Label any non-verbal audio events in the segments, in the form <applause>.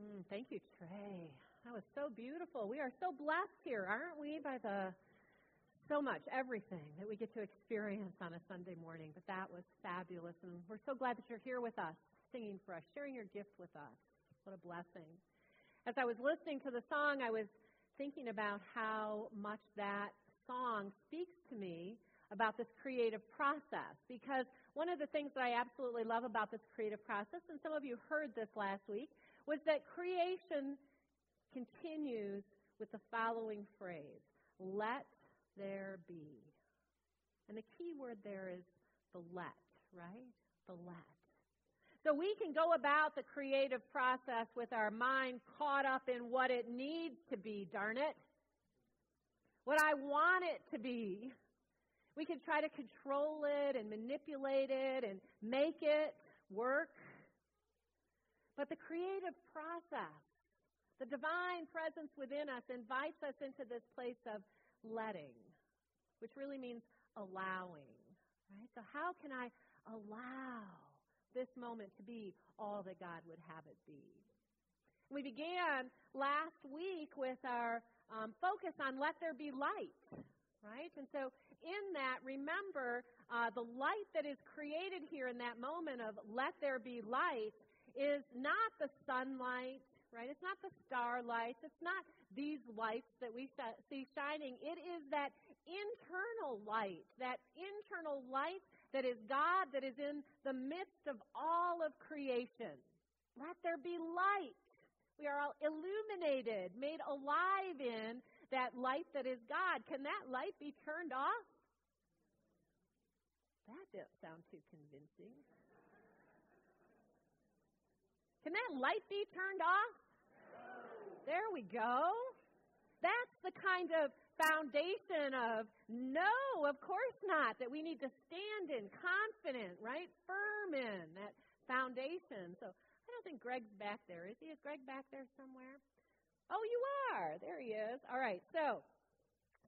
Mm, thank you, Trey. That was so beautiful. We are so blessed here, aren't we, by the so much, everything that we get to experience on a Sunday morning. But that was fabulous. And we're so glad that you're here with us, singing for us, sharing your gift with us. What a blessing. As I was listening to the song, I was thinking about how much that song speaks to me about this creative process. Because one of the things that I absolutely love about this creative process, and some of you heard this last week, was that creation continues with the following phrase let there be. And the key word there is the let, right? The let. So we can go about the creative process with our mind caught up in what it needs to be, darn it. What I want it to be. We can try to control it and manipulate it and make it work. But the creative process, the divine presence within us, invites us into this place of letting, which really means allowing. Right? So, how can I allow this moment to be all that God would have it be? We began last week with our um, focus on let there be light, right? And so, in that, remember uh, the light that is created here in that moment of let there be light is not the sunlight, right? It's not the starlight. It's not these lights that we see shining. It is that internal light, that internal light that is God, that is in the midst of all of creation. Let there be light. We are all illuminated, made alive in that light that is God. Can that light be turned off? That didn't sound too convincing. Can that light be turned off? There we go. That's the kind of foundation of no, of course not, that we need to stand in, confident, right? Firm in that foundation. So I don't think Greg's back there. Is he? Is Greg back there somewhere? Oh, you are. There he is. All right. So,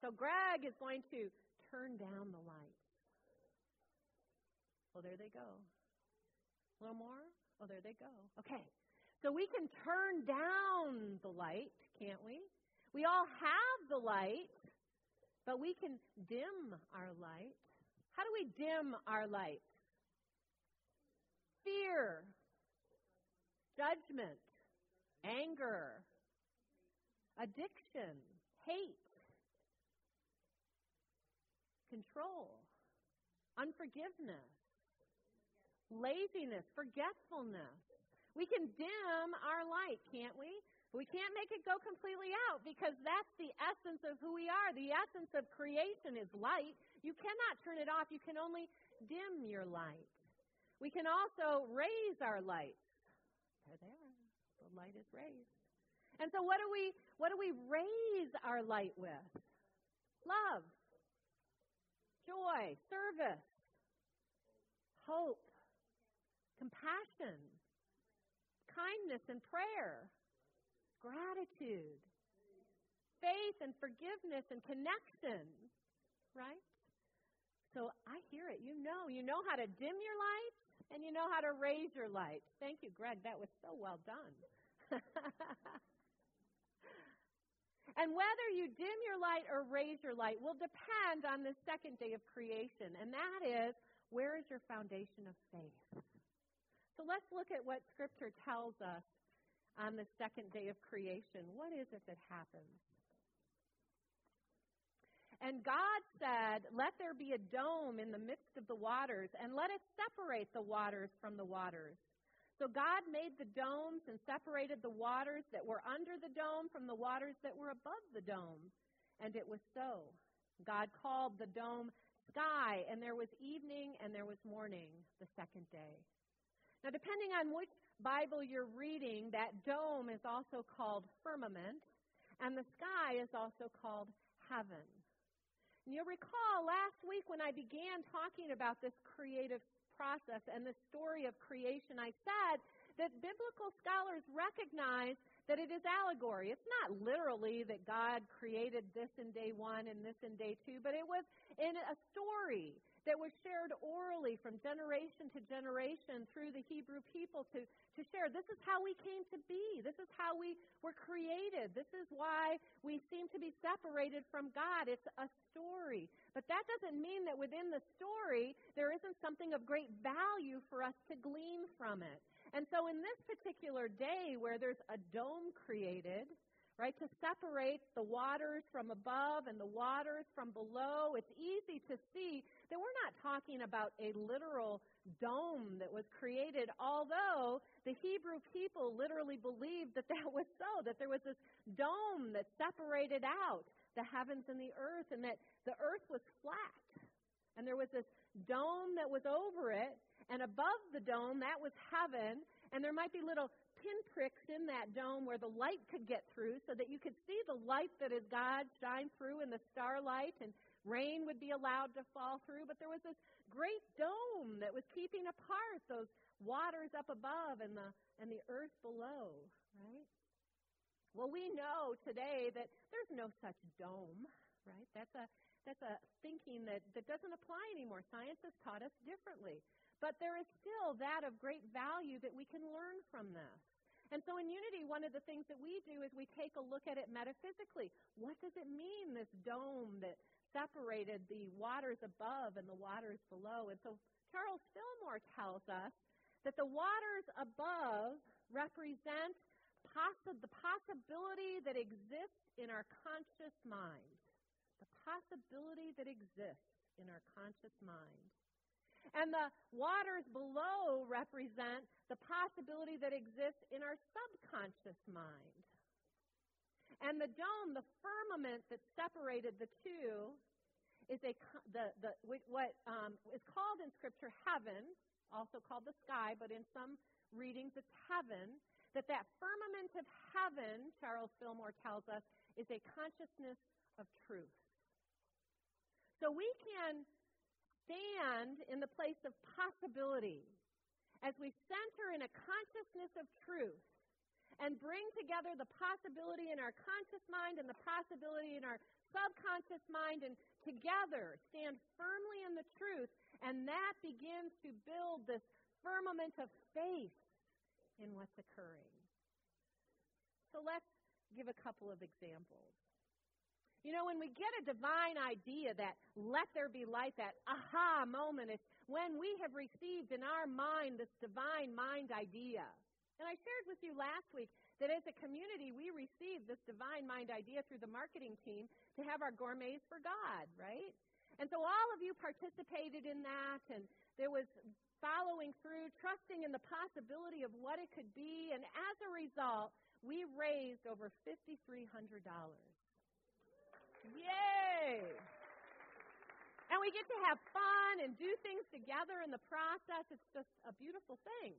so Greg is going to turn down the lights. Oh, there they go. A little more. Oh, there they go. Okay. So we can turn down the light, can't we? We all have the light, but we can dim our light. How do we dim our light? Fear, judgment, anger, addiction, hate, control, unforgiveness, laziness, forgetfulness. We can dim our light, can't we? We can't make it go completely out because that's the essence of who we are. The essence of creation is light. You cannot turn it off. You can only dim your light. We can also raise our lights. There they are. The light is raised. And so what do we what do we raise our light with? Love, joy, service, hope, compassion, kindness and prayer, gratitude, faith and forgiveness and connection, right? So I hear it. You know. You know how to dim your light and you know how to raise your light. Thank you, Greg. That was so well done. <laughs> and whether you dim your light or raise your light will depend on the second day of creation, and that is where is your foundation of faith? So let's look at what Scripture tells us on the second day of creation. What is it that happens? And God said, Let there be a dome in the midst of the waters, and let it separate the waters from the waters. So God made the domes and separated the waters that were under the dome from the waters that were above the dome. And it was so. God called the dome sky, and there was evening and there was morning the second day. Now, depending on which Bible you're reading, that dome is also called firmament, and the sky is also called heaven. And you'll recall last week when I began talking about this creative process and the story of creation, I said that biblical scholars recognize that it is allegory. It's not literally that God created this in day one and this in day two, but it was in a story. That was shared orally from generation to generation through the Hebrew people to, to share. This is how we came to be. This is how we were created. This is why we seem to be separated from God. It's a story. But that doesn't mean that within the story there isn't something of great value for us to glean from it. And so in this particular day where there's a dome created, right? To separate the waters from above and the waters from below. It's easy to see that we're not talking about a literal dome that was created, although the Hebrew people literally believed that that was so, that there was this dome that separated out the heavens and the earth, and that the earth was flat. And there was this dome that was over it, and above the dome, that was heaven, and there might be little pinpricks in that dome where the light could get through so that you could see the light that is God shine through in the starlight and rain would be allowed to fall through. But there was this great dome that was keeping apart those waters up above and the, and the earth below, right? Well, we know today that there's no such dome, right? That's a, that's a thinking that, that doesn't apply anymore. Science has taught us differently. But there is still that of great value that we can learn from this. And so in Unity, one of the things that we do is we take a look at it metaphysically. What does it mean, this dome that separated the waters above and the waters below? And so Charles Fillmore tells us that the waters above represent possi- the possibility that exists in our conscious mind. The possibility that exists in our conscious mind. And the waters below represent the possibility that exists in our subconscious mind. And the dome, the firmament that separated the two, is a the, the what um, is called in Scripture heaven, also called the sky, but in some readings it's heaven. That that firmament of heaven, Charles Fillmore tells us, is a consciousness of truth. So we can stand in the place of possibility as we center in a consciousness of truth and bring together the possibility in our conscious mind and the possibility in our subconscious mind and together stand firmly in the truth and that begins to build this firmament of faith in what's occurring. So let's give a couple of examples. You know, when we get a divine idea, that let there be light, that aha moment, it's when we have received in our mind this divine mind idea. And I shared with you last week that as a community, we received this divine mind idea through the marketing team to have our gourmets for God, right? And so all of you participated in that, and there was following through, trusting in the possibility of what it could be, and as a result, we raised over $5,300. Yay! And we get to have fun and do things together in the process. It's just a beautiful thing.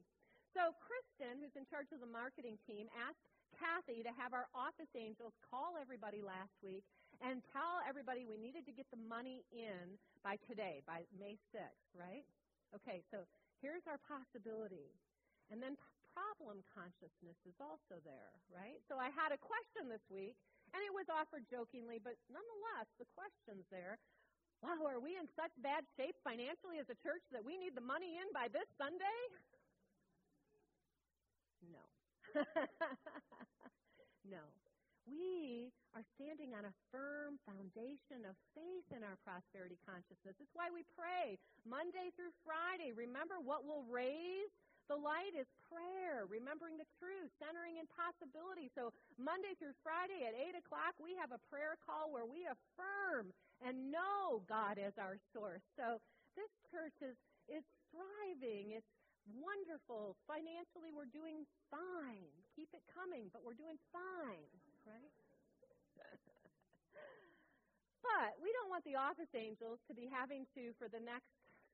So, Kristen, who's in charge of the marketing team, asked Kathy to have our office angels call everybody last week and tell everybody we needed to get the money in by today, by May 6th, right? Okay, so here's our possibility. And then problem consciousness is also there, right? So I had a question this week and it was offered jokingly, but nonetheless, the question's there. Wow, are we in such bad shape financially as a church that we need the money in by this Sunday? No. <laughs> no. We are standing on a firm foundation of faith in our prosperity consciousness. It's why we pray Monday through Friday. Remember what will raise the light is prayer, remembering the truth, centering in possibility. So Monday through Friday at 8 o'clock, we have a prayer call where we affirm and know God as our source. So this church is, is thriving. It's wonderful. Financially, we're doing fine. Keep it coming, but we're doing fine, right? <laughs> but we don't want the office angels to be having to, for the next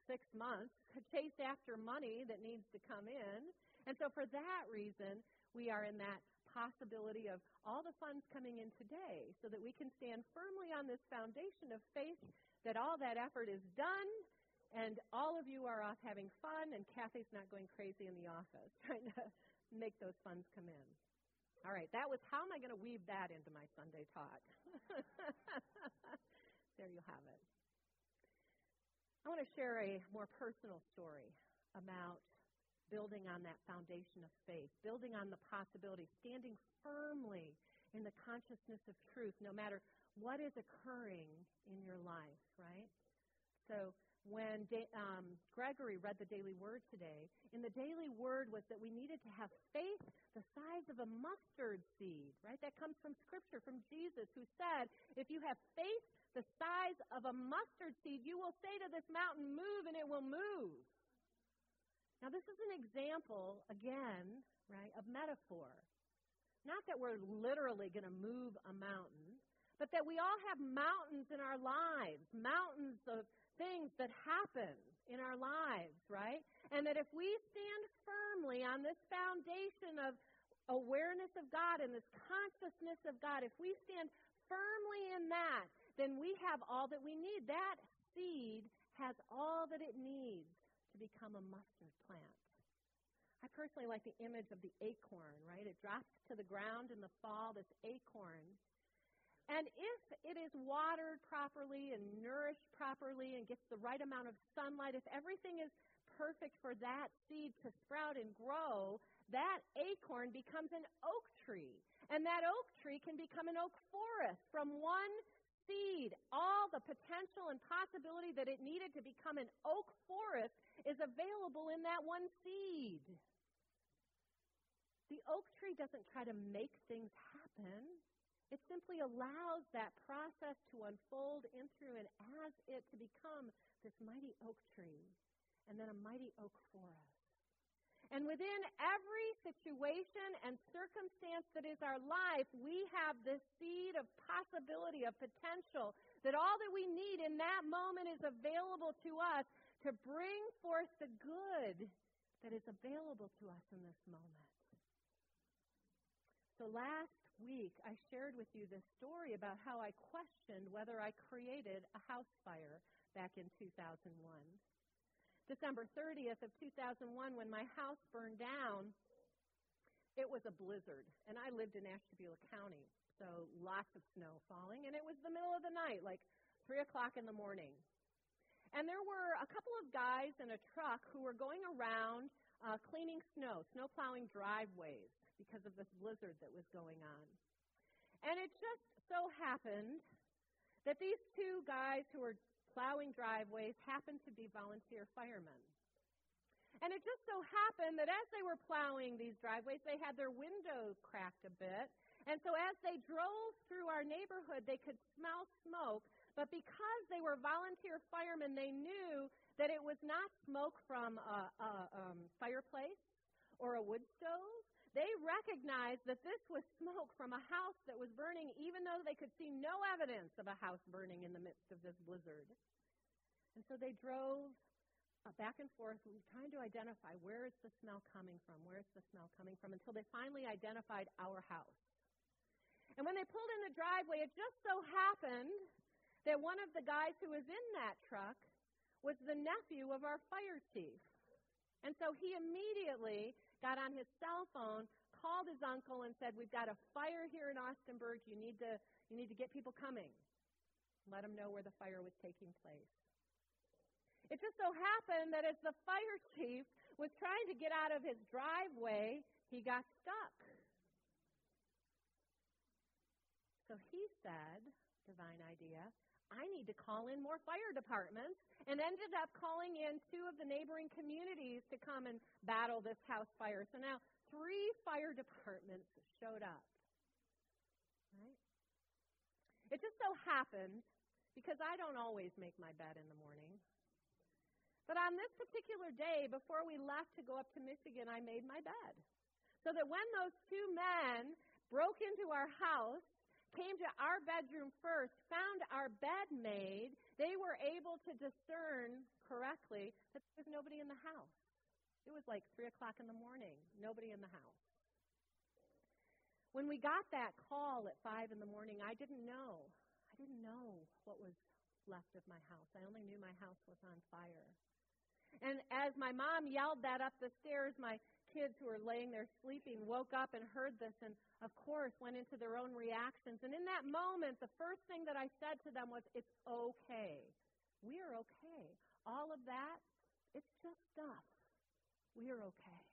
six months, chase after money that needs to come in. And so, for that reason, we are in that possibility of all the funds coming in today so that we can stand firmly on this foundation of faith that all that effort is done and all of you are off having fun and Kathy's not going crazy in the office <laughs> trying to make those funds come in. All right, that was how am I going to weave that into my Sunday talk? <laughs> there you have it. I want to share a more personal story about building on that foundation of faith, building on the possibility, standing firmly in the consciousness of truth, no matter what is occurring in your life, right? So when da- um, Gregory read the daily word today, in the daily word was that we needed to have faith the size of a mustard seed, right? That comes from Scripture, from Jesus, who said, if you have faith the size of a mustard seed, you will say to this mountain, move, and it will move. Now, this is an example, again, right, of metaphor. Not that we're literally going to move a mountain, but that we all have mountains in our lives, mountains of things that happen in our lives, right? And that if we stand firmly on this foundation of awareness of God and this consciousness of God, if we stand firmly in that, then we have all that we need. That seed has all that it needs to become a mustard plant. I personally like the image of the acorn, right? It drops to the ground in the fall, this acorn. And if it is watered properly and nourished properly and gets the right amount of sunlight, if everything is perfect for that seed to sprout and grow, that acorn becomes an oak tree. And that oak tree can become an oak forest from one seed. All the potential and possibility that it needed to become an oak forest is available in that one seed. The oak tree doesn't try to make things happen. It simply allows that process to unfold in through and as it to become this mighty oak tree and then a mighty oak forest. And within every situation and circumstance that is our life, we have this seed of possibility, of potential, that all that we need in that moment is available to us to bring forth the good that is available to us in this moment. So last week, I shared with you this story about how I questioned whether I created a house fire back in 2001. December 30th of 2001, when my house burned down, it was a blizzard, and I lived in Ashtabula County, so lots of snow falling, and it was the middle of the night, like 3 o'clock in the morning. And there were a couple of guys in a truck who were going around uh, cleaning snow, snow plowing driveways because of this blizzard that was going on. And it just so happened that these two guys who were plowing driveways happened to be volunteer firemen. And it just so happened that as they were plowing these driveways, they had their window cracked a bit. And so as they drove through our neighborhood, they could smell smoke but because they were volunteer firemen, they knew that it was not smoke from a, a um, fireplace or a wood stove. They recognized that this was smoke from a house that was burning, even though they could see no evidence of a house burning in the midst of this blizzard. And so they drove uh, back and forth, trying to identify where is the smell coming from, where is the smell coming from, until they finally identified our house. And when they pulled in the driveway, it just so happened that one of the guys who was in that truck was the nephew of our fire chief. And so he immediately got on his cell phone, called his uncle, and said, "We've got a fire here in Austinburg. You need to you need to get people coming. Let them know where the fire was taking place." It just so happened that as the fire <laughs> chief was trying to get out of his driveway, he got stuck. So he said, divine idea, I need to call in more fire departments and ended up calling in two of the neighboring communities to come and battle this house fire. So now three fire <laughs> departments showed up. Right? It just so happened, because I don't always make my bed in the morning, but on this particular day, before we left to go up to Michigan, I made my bed. So that when those two men broke into our house came to our bedroom first, found our bed made, they were able to discern correctly that there was nobody in the house. It was like 3 o'clock in the morning, nobody in the house. When we got that call at 5 in the morning, I didn't know. I didn't know what was left of my house. I only knew my house was on fire. And as my mom yelled that up the stairs, my kids who were laying there sleeping woke up and heard this and, of course, went into their own reactions. And in that moment, the first thing that I said to them was, It's okay. We are okay. all of that, it's just stuff. We are okay.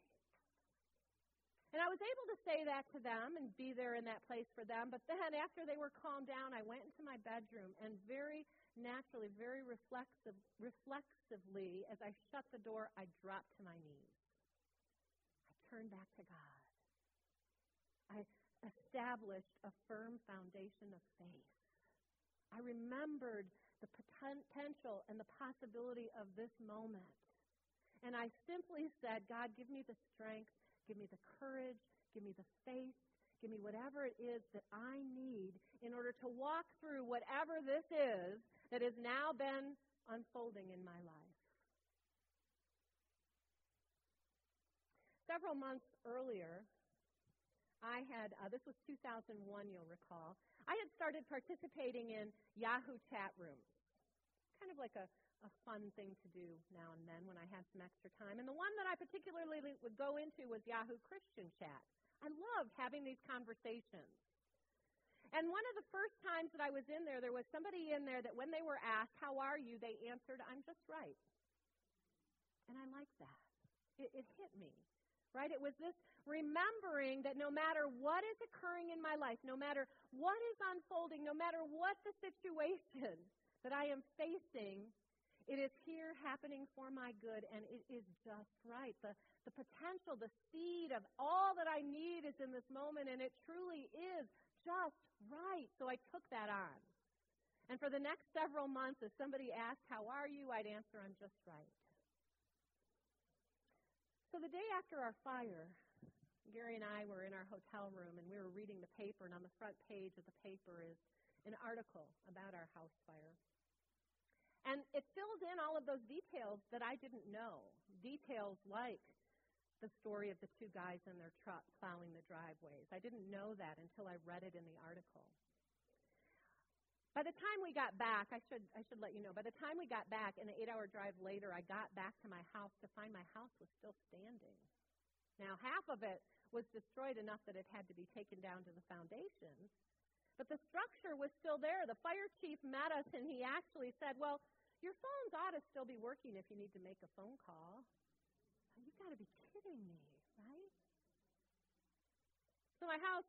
And I was able to say that to them and be there in that place for them. But then, after they were calmed down, I went into my bedroom and very naturally, very reflexive, reflexively, as I shut the door, I dropped to my knees. I turned back to God. I established a firm foundation of faith. I remembered the potential and the possibility of this moment. And I simply said, God, give me the strength Give me the courage. Give me the faith. Give me whatever it is that I need in order to walk through whatever this is that has now been unfolding in my life. Several months earlier, I had, uh, this was 2001, you'll recall, I had started participating in Yahoo chat rooms. Kind of like a, a fun thing to do now and then when I had some extra time. And the one that I particularly would go into was Yahoo Christian Chat. I loved having these conversations. And one of the first times that I was in there, there was somebody in there that when they were asked, How are you? they answered, I'm just right. And I liked that. It, it hit me, right? It was this remembering that no matter what is occurring in my life, no matter what is unfolding, no matter what the situation <laughs> that I am facing, it is here happening for my good, and it is just right. The, the potential, the seed of all that I need is in this moment, and it truly is just right. So I took that on. And for the next several months, if somebody asked, How are you? I'd answer, I'm just right. So the day after our fire, Gary and I were in our hotel room and we were reading the paper, and on the front page of the paper is an article about our house fire. And it fills in all of those details that I didn't know. Details like the story of the two guys in their truck plowing the driveways. I didn't know that until I read it in the article. By the time we got back, I should, I should let you know, by the time we got back, an eight hour drive later, I got back to my house to find my house was still standing. Now, half of it was destroyed enough that it had to be taken down to the foundations, but the structure was still there. The fire chief met us and he actually said, Well, your phones ought to still be working if you need to make a phone call. You've got to be kidding me, right? So my house,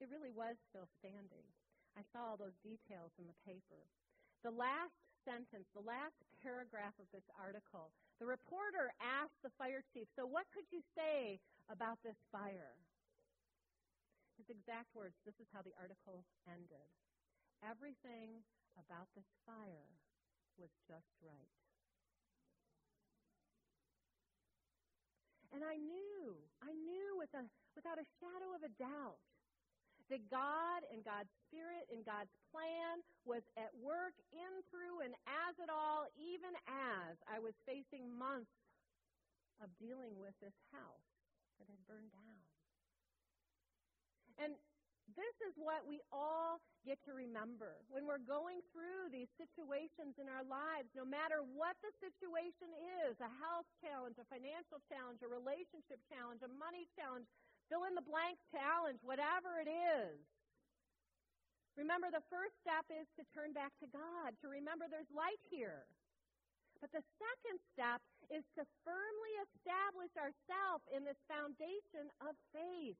it really was still standing. I saw all those details in the paper. The last sentence, the last paragraph of this article, the reporter asked the fire chief, So what could you say about this fire? His exact words, this is how the article ended. Everything about this fire was just right. And I knew, I knew with a, without a shadow of a doubt that God and God's Spirit and God's plan was at work in, through, and as it all, even as I was facing months of dealing with this house that had burned down. And this is what we all get to remember when we're going through these situations in our lives, no matter what the situation is a health challenge, a financial challenge, a relationship challenge, a money challenge, fill in the blank challenge, whatever it is. Remember, the first step is to turn back to God, to remember there's light here. But the second step is to firmly establish ourselves in this foundation of faith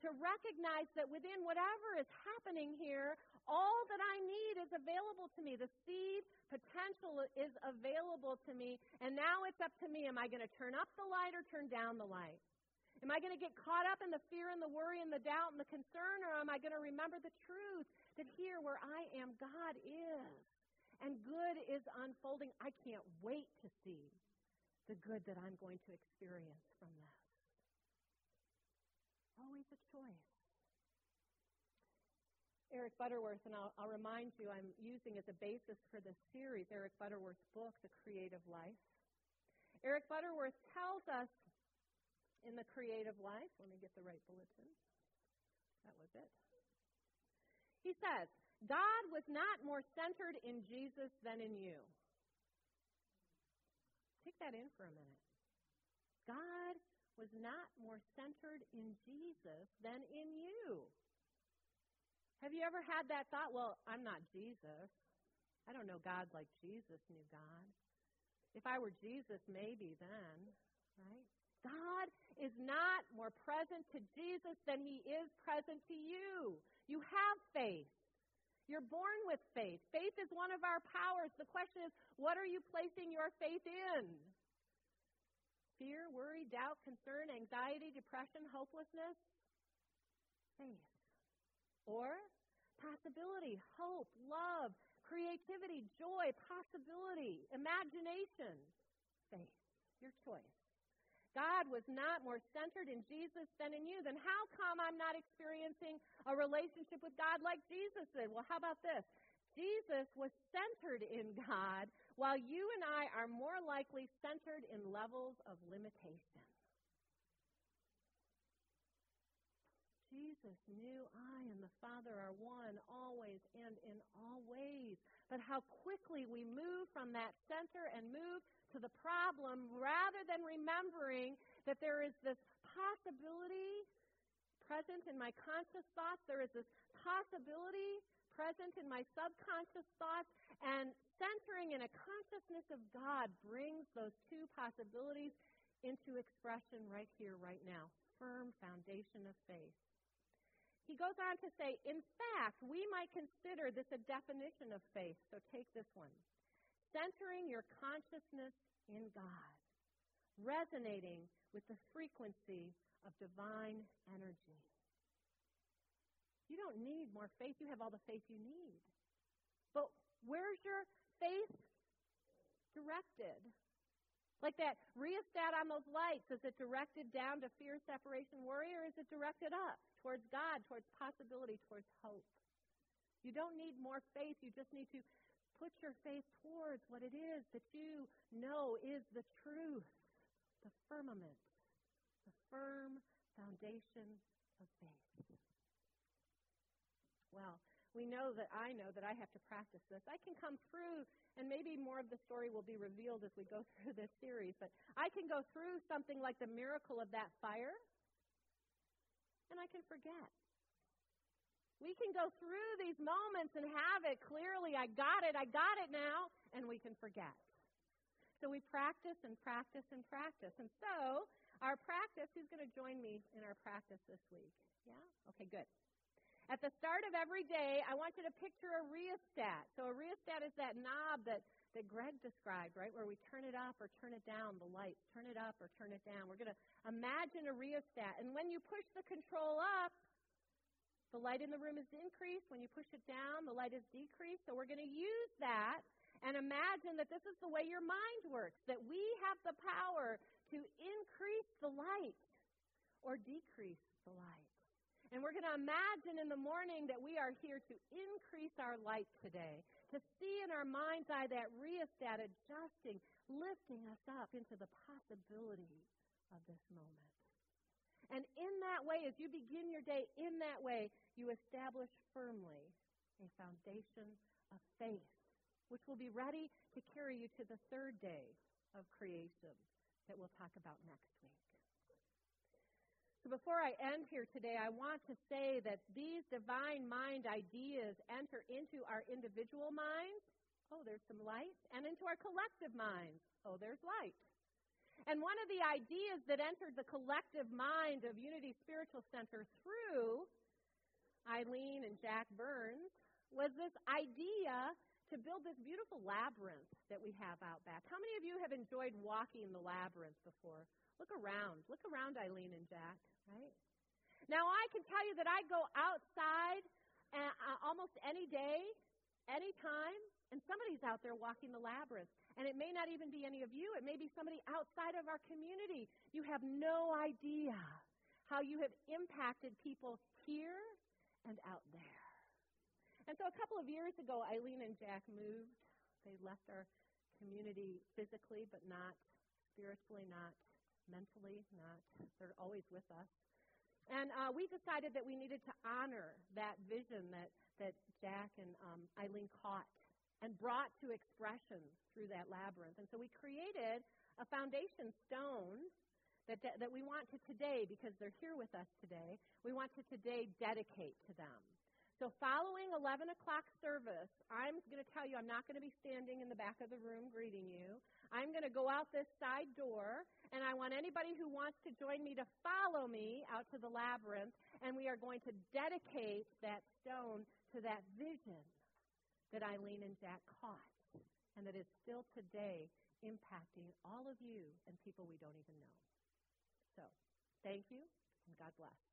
to recognize that within whatever is happening here, all that I need is available to me. The seed potential is available to me. And now it's up to me. Am I going to turn up the light or turn down the light? Am I going to get caught up in the fear and the worry and the doubt and the concern, or am I going to remember the truth that here where I am, God is? And good is unfolding. I can't wait to see the good that I'm going to experience from that always a choice. Eric Butterworth, and I'll, I'll, remind you, I'm using as a basis for this series Eric Butterworth's book, The Creative Life. Eric Butterworth tells us in The Creative Life, let me get the right bulletin. That was it. He says, God was not more centered in Jesus than in you. Take that in for a minute. God was not more centered in Jesus than in you. Have you ever had that thought? Well, I'm not Jesus. I don't know God like Jesus knew God. If I were Jesus, maybe then, right? God is not more present to Jesus than he is present to you. You have faith. You're born with faith. Faith is one of our powers. The question is, what are you placing your faith in? Fear, worry, doubt, concern, anxiety, depression, hopelessness? Faith. Or possibility, hope, love, creativity, joy, possibility, imagination, faith. Your choice. God was not more centered in Jesus than in you, then how come I'm not experiencing a relationship with God like Jesus did? Well, how about this? Jesus was centered in God, while you and I are more likely centered in levels of limitation. Jesus knew I and the Father are one always and in all ways. But how quickly we move from that center and move to the problem rather than remembering that there is this possibility present in my conscious thoughts, there is this possibility present in my subconscious thoughts, and centering in a consciousness of God brings those two possibilities into expression right here, right now. Firm foundation of faith. He goes on to say, in fact, we might consider this a definition of faith. So take this one. Centering your consciousness in God, resonating with the frequency of divine energy. You don't need more faith. You have all the faith you need. But where's your faith directed? Like that rheostat on those lights, is it directed down to fear, separation, worry, or is it directed up? towards God, towards possibility, towards hope. You don't need more faith. You just need to put your faith towards what it is that you know is the truth, the firmament, the firm foundation of faith. Well, we know that I know that I have to practice this. I can come through, and maybe more of the story will be revealed as we go <laughs> through this series, but I can go through something like the miracle of that fire and I can forget. We can go through these moments and have it clearly. I got it, I got it now, and we can forget. So we practice and practice and practice. And so, our practice, who's going to join me in our practice this week? Yeah? Okay, good. At the start of every day, I want you to picture a rheostat. So, a rheostat is that knob that that Greg described, right, where we turn it up or turn it down, the lights, turn it up or turn it down. We're going to imagine a rheostat. And when you push the control up, the light in the room is increased. When you push it down, the light is decreased. So we're going to use that and imagine that this is the way your mind works, that we have the power to increase the light or decrease the light. And we're going to imagine in the morning that we are here to increase our light today, to see in our mind's eye that rheostat adjusting, lifting us up into the possibility of this moment. And in that way, as you begin your day in that way, you establish firmly a foundation of faith, which will be ready to carry you to the third day of creation that we'll talk about next. So before I end here today, I want to say that these divine mind ideas enter into our individual minds. Oh, there's some light. And into our collective minds. Oh, there's light. And one of the ideas that entered the collective mind of Unity Spiritual Center through Eileen and Jack Burns was this idea to build this beautiful labyrinth that we have out back. How many of you have enjoyed walking the labyrinth before? Look around. Look around, Eileen and Jack right? Now, I can tell you that I go outside uh, uh, almost any day, any time, and somebody's out there walking the labyrinth. And it may not even be any of you, it may be somebody outside of our community. You have no idea how you have impacted people here and out there. And so a couple of years ago, Eileen and Jack moved. They left our community physically, but not spiritually, not mentally, not, they're always with us. And uh, we decided that we needed to honor that vision that, that Jack and um, Eileen caught and brought to expression through that labyrinth. And so we created a foundation stone that, de- that we want to today, because they're here with us today, we want to today dedicate to them. So, following 11 o'clock service, I'm going to tell you I'm not going to be standing in the back of the room greeting you. I'm going to go out this side door, and I want anybody who wants to join me to follow me out to the labyrinth, and we are going to dedicate that stone to that vision that Eileen and Jack caught, and that is still today impacting all of you and people we don't even know. So, thank you, and God bless.